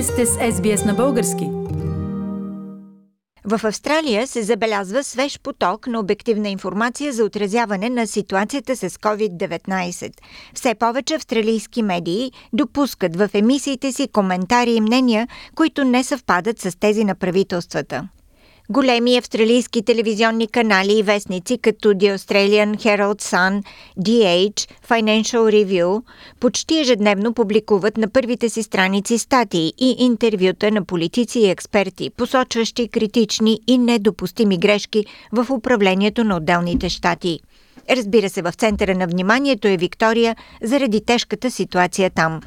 Вие сте с SBS на български. В Австралия се забелязва свеж поток на обективна информация за отразяване на ситуацията с COVID-19. Все повече австралийски медии допускат в емисиите си коментари и мнения, които не съвпадат с тези на правителствата. Големи австралийски телевизионни канали и вестници като The Australian Herald Sun, DH, Financial Review почти ежедневно публикуват на първите си страници статии и интервюта на политици и експерти, посочващи критични и недопустими грешки в управлението на отделните щати. Разбира се, в центъра на вниманието е Виктория заради тежката ситуация там.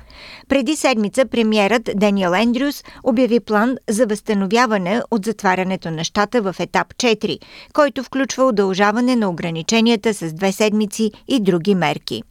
Преди седмица премиерът Даниел Ендрюс обяви план за възстановяване от затварянето на щата в етап 4, който включва удължаване на ограниченията с две седмици и други мерки.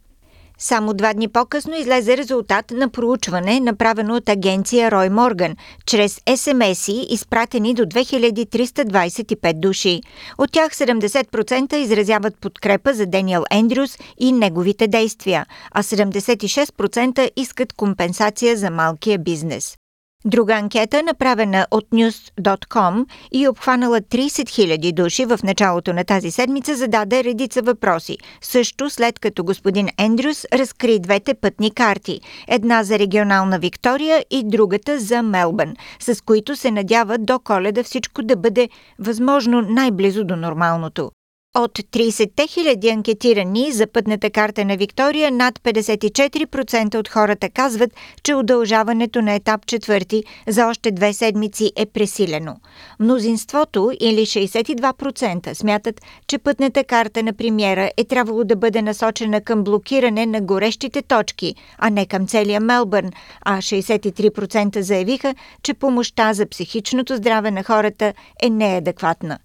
Само два дни по-късно излезе резултат на проучване, направено от агенция Рой Морган, чрез СМС-и, изпратени до 2325 души. От тях 70% изразяват подкрепа за Дениел Ендрюс и неговите действия, а 76% искат компенсация за малкия бизнес. Друга анкета, направена от News.com и обхванала 30 000 души в началото на тази седмица, зададе редица въпроси. Също след като господин Ендрюс разкри двете пътни карти. Една за регионална Виктория и другата за Мелбън, с които се надява до коледа всичко да бъде възможно най-близо до нормалното. От 30 хиляди анкетирани за пътната карта на Виктория, над 54% от хората казват, че удължаването на етап четвърти за още две седмици е пресилено. Мнозинството или 62% смятат, че пътната карта на премиера е трябвало да бъде насочена към блокиране на горещите точки, а не към целия Мелбърн, а 63% заявиха, че помощта за психичното здраве на хората е неадекватна.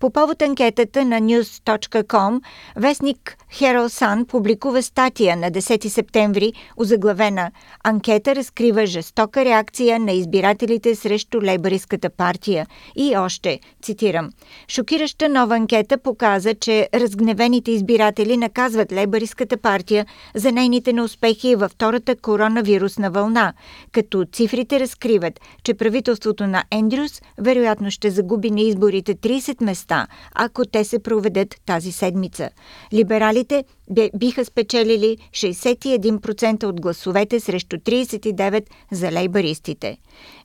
По повод анкетата на news.com, вестник Herald Sun публикува статия на 10 септември, озаглавена «Анкета разкрива жестока реакция на избирателите срещу Лейбористската партия» и още, цитирам, «Шокираща нова анкета показа, че разгневените избиратели наказват Лейбористската партия за нейните неуспехи във втората коронавирусна вълна, като цифрите разкриват, че правителството на Ендрюс вероятно ще загуби на изборите 30 места, ако те се проведат тази седмица. Либералите биха спечелили 61% от гласовете срещу 39% за лейбаристите.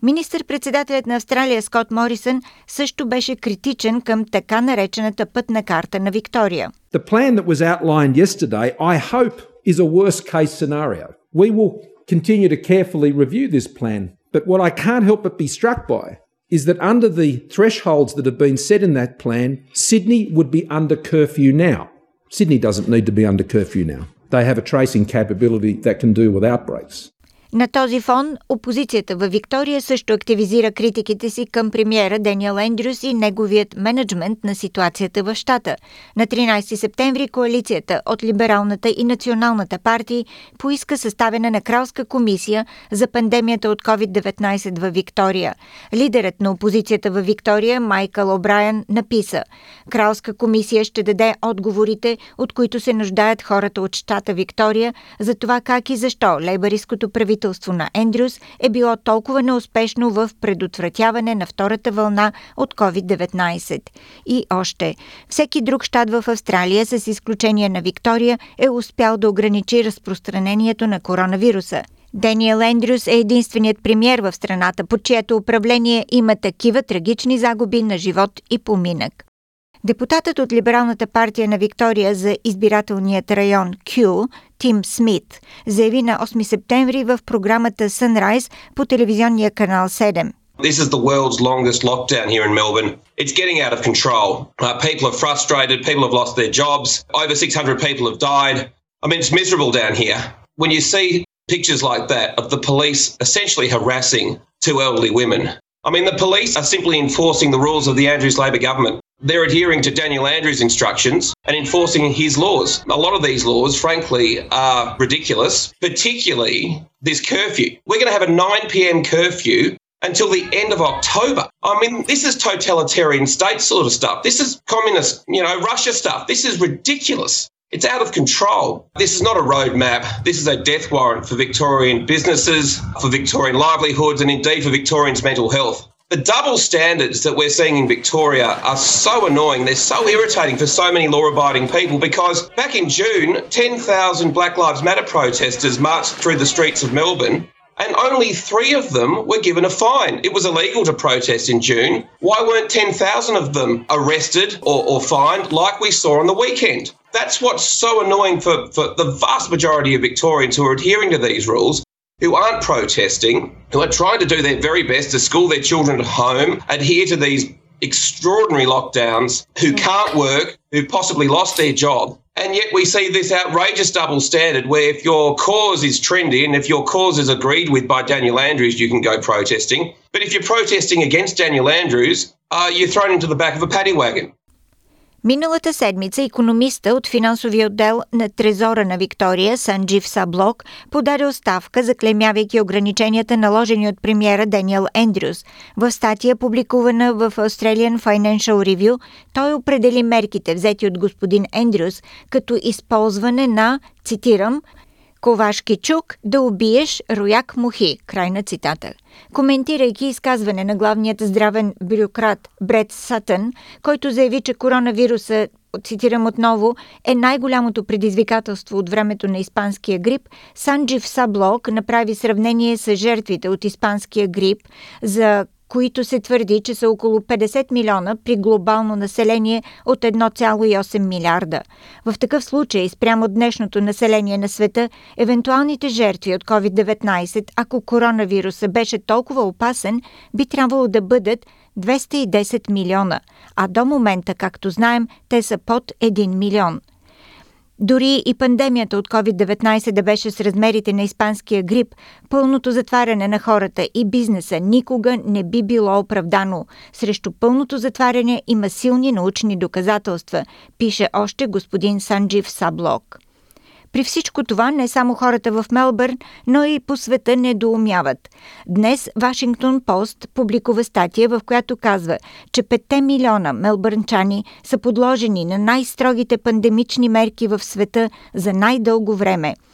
Министър-председателят на Австралия Скот Морисън също беше критичен към така наречената пътна карта на Виктория. The plan that was outlined yesterday, I hope, is a worst case scenario. We will continue to carefully review this plan, but what I can't help but be struck by is that under the thresholds that have been set in that plan, Sydney would be under curfew now. Sydney doesn't need to be under curfew now. They have a tracing capability that can do with outbreaks. На този фон опозицията във Виктория също активизира критиките си към премиера Даниел Ендрюс и неговият менеджмент на ситуацията в щата. На 13 септември коалицията от Либералната и Националната партии поиска съставяне на кралска комисия за пандемията от COVID-19 във Виктория. Лидерът на опозицията във Виктория Майкъл О'Брайен написа Кралска комисия ще даде отговорите, от които се нуждаят хората от щата Виктория за това как и защо лейбаристското правителство правителство на Ендрюс е било толкова неуспешно в предотвратяване на втората вълна от COVID-19. И още, всеки друг щат в Австралия, с изключение на Виктория, е успял да ограничи разпространението на коронавируса. Даниел Ендрюс е единственият премьер в страната, под чието управление има такива трагични загуби на живот и поминък. Депутатът от Либералната партия на Виктория за избирателният район Кю, Тим Смит, заяви на 8 септември в програмата Sunrise по телевизионния канал 7. This is the world's longest lockdown here in Melbourne. It's getting out of control. Uh, people are frustrated. People have lost their jobs. Over 600 people have died. I mean, it's miserable down here. When you see pictures like that of the police essentially harassing two elderly women, I mean, the police are simply enforcing the rules of the Andrews Labor government. They're adhering to Daniel Andrews' instructions and enforcing his laws. A lot of these laws, frankly, are ridiculous, particularly this curfew. We're going to have a 9 p.m. curfew until the end of October. I mean, this is totalitarian state sort of stuff. This is communist, you know, Russia stuff. This is ridiculous. It's out of control. This is not a roadmap. This is a death warrant for Victorian businesses, for Victorian livelihoods, and indeed for Victorians' mental health. The double standards that we're seeing in Victoria are so annoying. They're so irritating for so many law abiding people because back in June, 10,000 Black Lives Matter protesters marched through the streets of Melbourne and only three of them were given a fine. It was illegal to protest in June. Why weren't 10,000 of them arrested or, or, fined like we saw on the weekend? That's what's so annoying for, for the vast majority of Victorians who are adhering to these rules. Who aren't protesting, who are trying to do their very best to school their children at home, adhere to these extraordinary lockdowns, who can't work, who possibly lost their job, and yet we see this outrageous double standard where if your cause is trendy and if your cause is agreed with by Daniel Andrews, you can go protesting. But if you're protesting against Daniel Andrews, uh, you're thrown into the back of a paddy wagon. Миналата седмица економиста от финансовия отдел на Трезора на Виктория, Санджив Саблок, подаде оставка, заклемявайки ограниченията наложени от премиера Даниел Ендрюс. В статия, публикувана в Australian Financial Review, той определи мерките, взети от господин Ендрюс, като използване на, цитирам, Ковашки чук да убиеш рояк мухи. Край на цитата. Коментирайки изказване на главният здравен бюрократ Бред Сатън, който заяви, че коронавируса цитирам отново, е най-голямото предизвикателство от времето на испанския грип, Санджив Саблок направи сравнение с жертвите от испанския грип за които се твърди, че са около 50 милиона при глобално население от 1,8 милиарда. В такъв случай, спрямо днешното население на света, евентуалните жертви от COVID-19, ако коронавируса беше толкова опасен, би трябвало да бъдат 210 милиона, а до момента, както знаем, те са под 1 милион – дори и пандемията от COVID-19 да беше с размерите на испанския грип, пълното затваряне на хората и бизнеса никога не би било оправдано. Срещу пълното затваряне има силни научни доказателства, пише още господин Санджив Саблок. При всичко това не само хората в Мелбърн, но и по света недоумяват. Днес Вашингтон Пост публикува статия, в която казва, че 5 милиона мелбърнчани са подложени на най-строгите пандемични мерки в света за най-дълго време –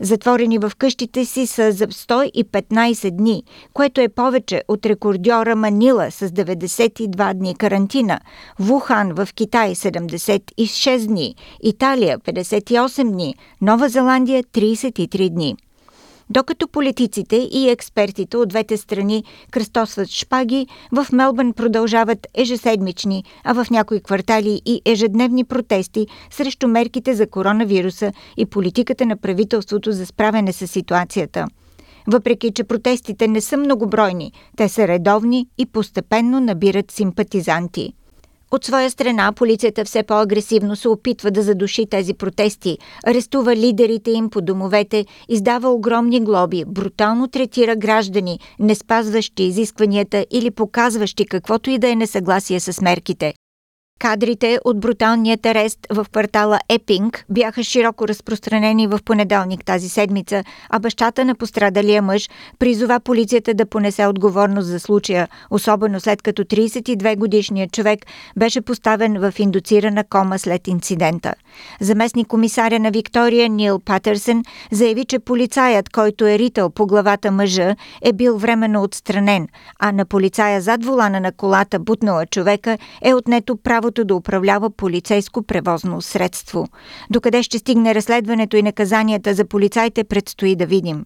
затворени в къщите си са за 115 дни, което е повече от рекордьора Манила с 92 дни карантина, Вухан в Китай 76 дни, Италия 58 дни, Нова Зеландия 33 дни докато политиците и експертите от двете страни кръстосват шпаги, в Мелбърн продължават ежеседмични, а в някои квартали и ежедневни протести срещу мерките за коронавируса и политиката на правителството за справяне с ситуацията. Въпреки, че протестите не са многобройни, те са редовни и постепенно набират симпатизанти. От своя страна, полицията все по-агресивно се опитва да задуши тези протести, арестува лидерите им по домовете, издава огромни глоби, брутално третира граждани, не спазващи изискванията или показващи каквото и да е несъгласие с мерките. Кадрите от бруталният арест в квартала Епинг бяха широко разпространени в понеделник тази седмица, а бащата на пострадалия мъж призова полицията да понесе отговорност за случая, особено след като 32 годишният човек беше поставен в индуцирана кома след инцидента. Заместник комисаря на Виктория Нил Патърсън заяви, че полицаят, който е ритъл по главата мъжа, е бил временно отстранен, а на полицая зад волана на колата, бутнала човека, е отнето право правото да управлява полицейско превозно средство. Докъде ще стигне разследването и наказанията за полицайите предстои да видим.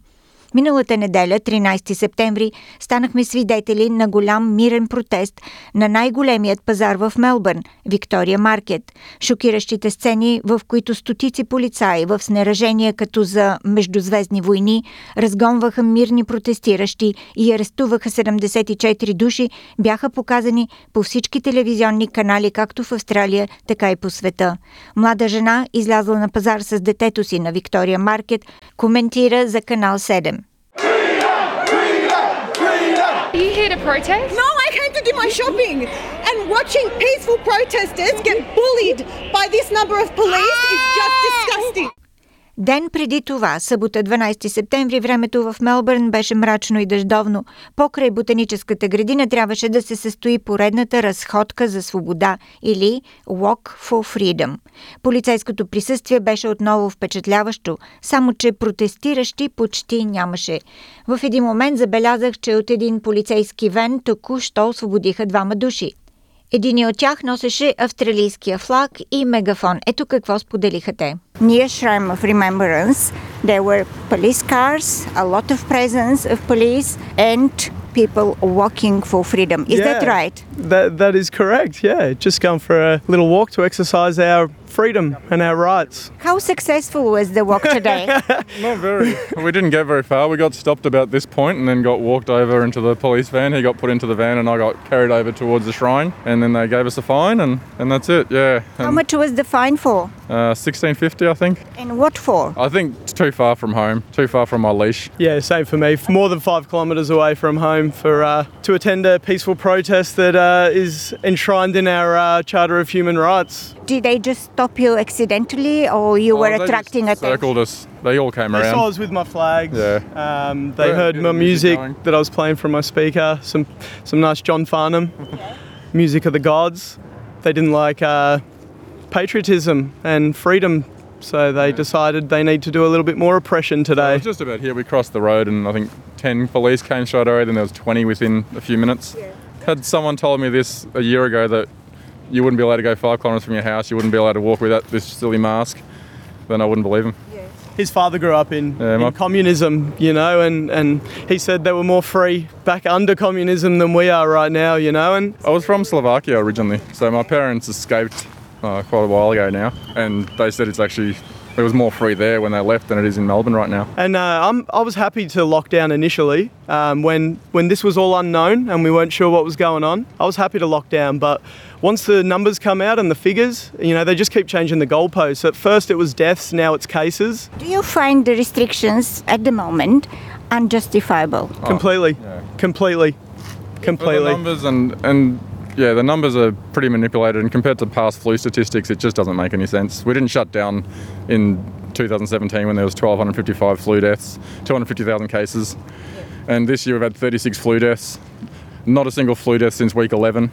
Миналата неделя, 13 септември, станахме свидетели на голям мирен протест на най-големият пазар в Мелбърн – Виктория Маркет. Шокиращите сцени, в които стотици полицаи в снеражение като за междузвездни войни разгонваха мирни протестиращи и арестуваха 74 души, бяха показани по всички телевизионни канали както в Австралия, така и по света. Млада жена, излязла на пазар с детето си на Виктория Маркет, коментира за канал 7. here to protest? No, I came to do my shopping. And watching peaceful protesters get bullied by this number of police is just disgusting. Ден преди това, събота 12 септември, времето в Мелбърн беше мрачно и дъждовно. Покрай ботаническата градина трябваше да се състои поредната разходка за свобода или Walk for Freedom. Полицейското присъствие беше отново впечатляващо, само че протестиращи почти нямаше. В един момент забелязах, че от един полицейски вен току-що освободиха двама души. Един от тях носеше австралийския флаг и мегафон. Ето какво споделиха те. Near Shrine of Remembrance, there were police cars, a lot of presence of police and people walking for freedom. Is that right? That that is correct. Yeah, just gone for a little walk to exercise our freedom and our rights. How successful was the walk today? Not very. we didn't get very far. We got stopped about this point and then got walked over into the police van. He got put into the van and I got carried over towards the shrine. And then they gave us a fine and, and that's it. Yeah. How much was the fine for? Uh, Sixteen fifty, I think. And what for? I think it's too far from home. Too far from my leash. Yeah, same for me. More than five kilometres away from home for uh, to attend a peaceful protest that uh, is enshrined in our uh, Charter of Human Rights. Did they just stop you accidentally or you were Oh, they attracting just attention? Circled us. They all came They saw around. us with my flags. Yeah. Um, they Yeah, heard my music music going. that I was playing from my speaker. Some some nice John Farnham music of the gods. They didn't like uh, patriotism and freedom, so they decided they need to do a little bit more oppression So it today. was just about here. We crossed the road and I think 10 police came straight away. Then there was 20 within a few minutes. Had someone told me this a year ago that you wouldn't be allowed to go five kilometres from your house, you wouldn't be allowed to walk without this silly mask, then I wouldn't believe him. His father grew up in, Yeah, in my- communism, you know, and, and he said they were more free back under communism than we are right now, you know, and I was from Slovakia originally, so my parents escaped uh, quite a while ago now, and they said it's actually it was more free there when they left than it is in Melbourne right now. And uh, I'm, I was happy to lock down initially um, when when this was all unknown and we weren't sure what was going on. I was happy to lock down, but once the numbers come out and the figures, you know, they just keep changing the goalposts. At first it was deaths, now it's cases. Do you find the restrictions at the moment unjustifiable? Oh. completely, yeah. completely, But the completely. numbers and and yeah, the numbers are pretty manipulated, and compared to past flu statistics, it just doesn't make any sense. We didn't shut down in 2017 when there was 1,255 flu deaths, 250,000 cases, and this year we've had 36 flu deaths. Not a single flu death since week 11.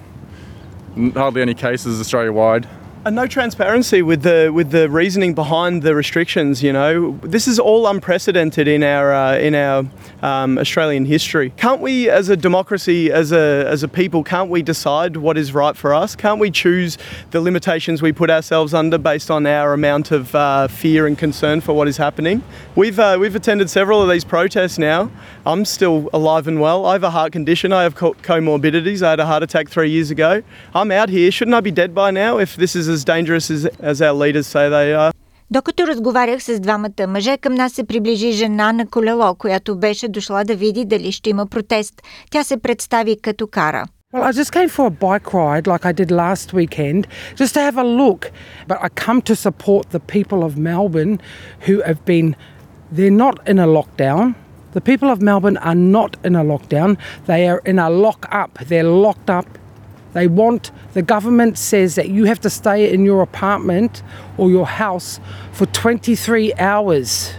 Hardly any cases Australia wide. And no transparency with the with the reasoning behind the restrictions. You know, this is all unprecedented in our uh, in our um, Australian history. Can't we, as a democracy, as a as a people, can't we decide what is right for us? Can't we choose the limitations we put ourselves under based on our amount of uh, fear and concern for what is happening? We've uh, we've attended several of these protests now. I'm still alive and well. I have a heart condition. I have co- comorbidities. I had a heart attack three years ago. I'm out here. Shouldn't I be dead by now if this is as dangerous as, as our leaders say they are? Докато разговарях с двамата мъже, към нас се приближи жена на колело, която беше дошла да види дали ще има протест. Тя се представи като кара. Well, I just came for a bike ride like I did last weekend, just to have a look. But I come to support the people of Melbourne who have been, they're not in a lockdown. the people of Melbourne are not in a lockdown. They are in a lock up. They're locked up. They want, the government says that you have to stay in your apartment or your house for 23 hours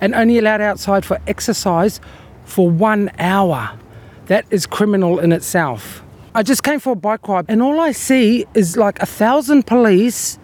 and only allowed outside for exercise for one hour. That is criminal in itself. I just came for a bike ride and all I see is like a thousand police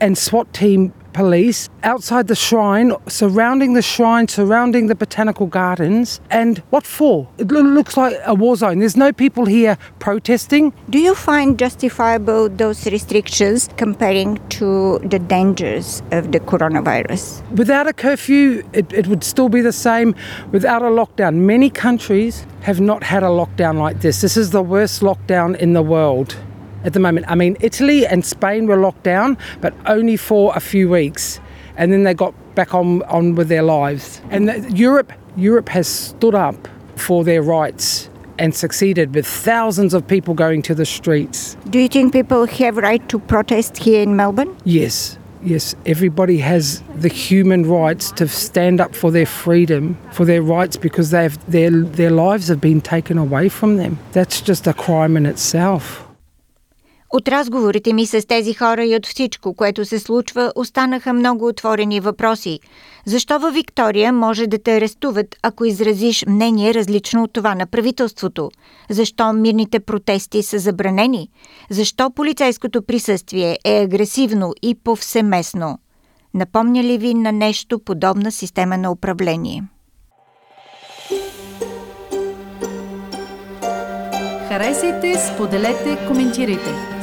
and SWAT team police outside the shrine, surrounding the shrine, surrounding the botanical gardens. And what for? It loo- looks like a war zone. There's no people here protesting. Do you find justifiable those restrictions comparing to the dangers of the coronavirus? Without a curfew, it, it would still be the same. Without a lockdown, many countries have not had a lockdown like this. This is the worst lockdown in the world at the moment. I mean, Italy and Spain were locked down, but only for a few weeks. And then they got back on, on with their lives. And the, Europe, Europe has stood up for their rights and succeeded with thousands of people going to the streets. Do you think people have right to protest here in Melbourne? Yes, yes. Everybody has the human rights to stand up for their freedom, for their rights, because they've their their lives have been taken away from them. That's just a crime in itself. От разговорите ми с тези хора и от всичко, което се случва, останаха много отворени въпроси. Защо във Виктория може да те арестуват, ако изразиш мнение различно от това на правителството? Защо мирните протести са забранени? Защо полицейското присъствие е агресивно и повсеместно? Напомня ли ви на нещо подобна система на управление? Харесайте, споделете, коментирайте.